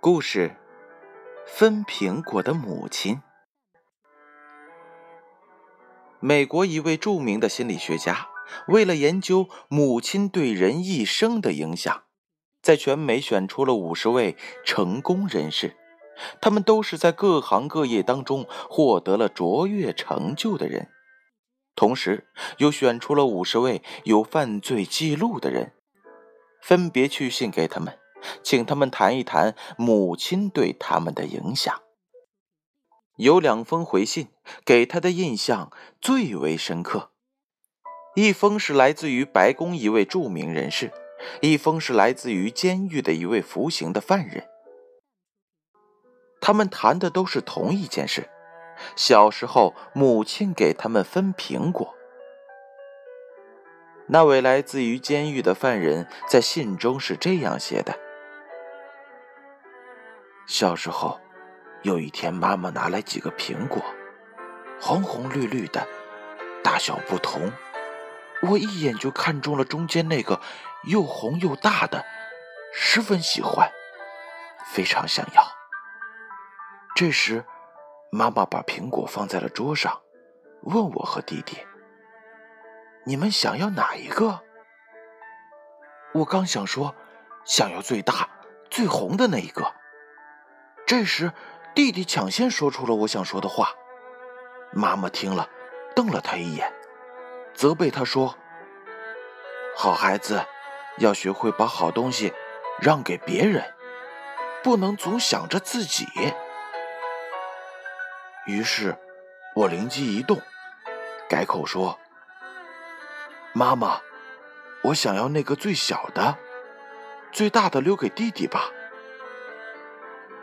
故事：分苹果的母亲。美国一位著名的心理学家，为了研究母亲对人一生的影响，在全美选出了五十位成功人士，他们都是在各行各业当中获得了卓越成就的人。同时，又选出了五十位有犯罪记录的人，分别去信给他们。请他们谈一谈母亲对他们的影响。有两封回信给他的印象最为深刻，一封是来自于白宫一位著名人士，一封是来自于监狱的一位服刑的犯人。他们谈的都是同一件事：小时候母亲给他们分苹果。那位来自于监狱的犯人在信中是这样写的。小时候，有一天，妈妈拿来几个苹果，红红绿绿的，大小不同。我一眼就看中了中间那个又红又大的，十分喜欢，非常想要。这时，妈妈把苹果放在了桌上，问我和弟弟：“你们想要哪一个？”我刚想说，想要最大、最红的那一个。这时，弟弟抢先说出了我想说的话。妈妈听了，瞪了他一眼，责备他说：“好孩子，要学会把好东西让给别人，不能总想着自己。”于是，我灵机一动，改口说：“妈妈，我想要那个最小的，最大的留给弟弟吧。”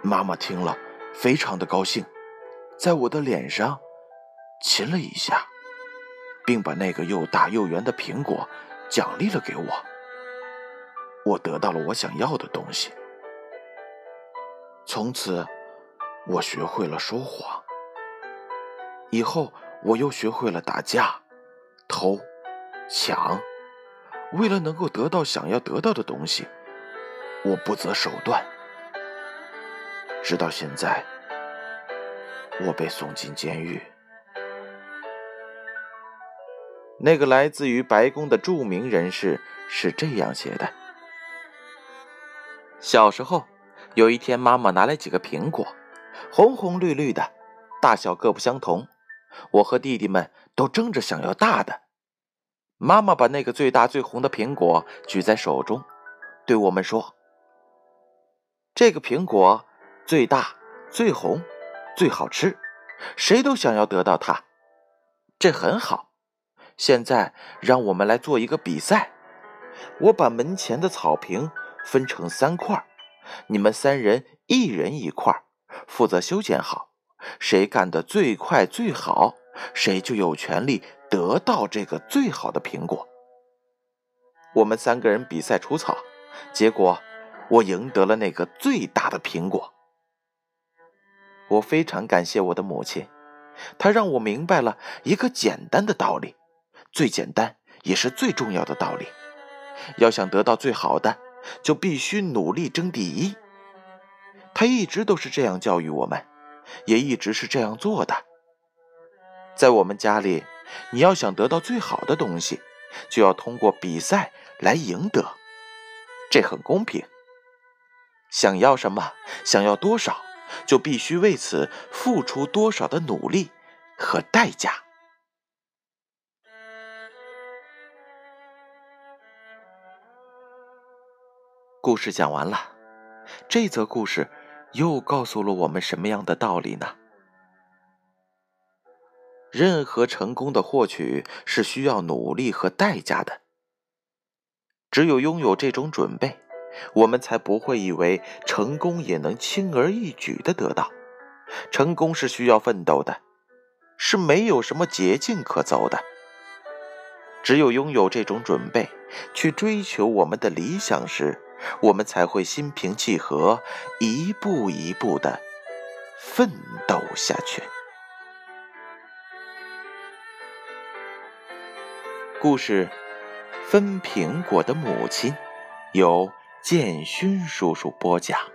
妈妈听了，非常的高兴，在我的脸上亲了一下，并把那个又大又圆的苹果奖励了给我。我得到了我想要的东西。从此，我学会了说谎。以后，我又学会了打架、偷、抢。为了能够得到想要得到的东西，我不择手段。直到现在，我被送进监狱。那个来自于白宫的著名人士是这样写的：小时候，有一天，妈妈拿来几个苹果，红红绿绿的，大小各不相同。我和弟弟们都争着想要大的。妈妈把那个最大最红的苹果举在手中，对我们说：“这个苹果。”最大、最红、最好吃，谁都想要得到它，这很好。现在让我们来做一个比赛。我把门前的草坪分成三块，你们三人一人一块，负责修剪好。谁干得最快最好，谁就有权利得到这个最好的苹果。我们三个人比赛除草，结果我赢得了那个最大的苹果。我非常感谢我的母亲，她让我明白了一个简单的道理，最简单也是最重要的道理：要想得到最好的，就必须努力争第一。她一直都是这样教育我们，也一直是这样做的。在我们家里，你要想得到最好的东西，就要通过比赛来赢得，这很公平。想要什么，想要多少。就必须为此付出多少的努力和代价。故事讲完了，这则故事又告诉了我们什么样的道理呢？任何成功的获取是需要努力和代价的，只有拥有这种准备。我们才不会以为成功也能轻而易举的得到。成功是需要奋斗的，是没有什么捷径可走的。只有拥有这种准备，去追求我们的理想时，我们才会心平气和，一步一步的奋斗下去。故事：分苹果的母亲，有。建勋叔叔播讲。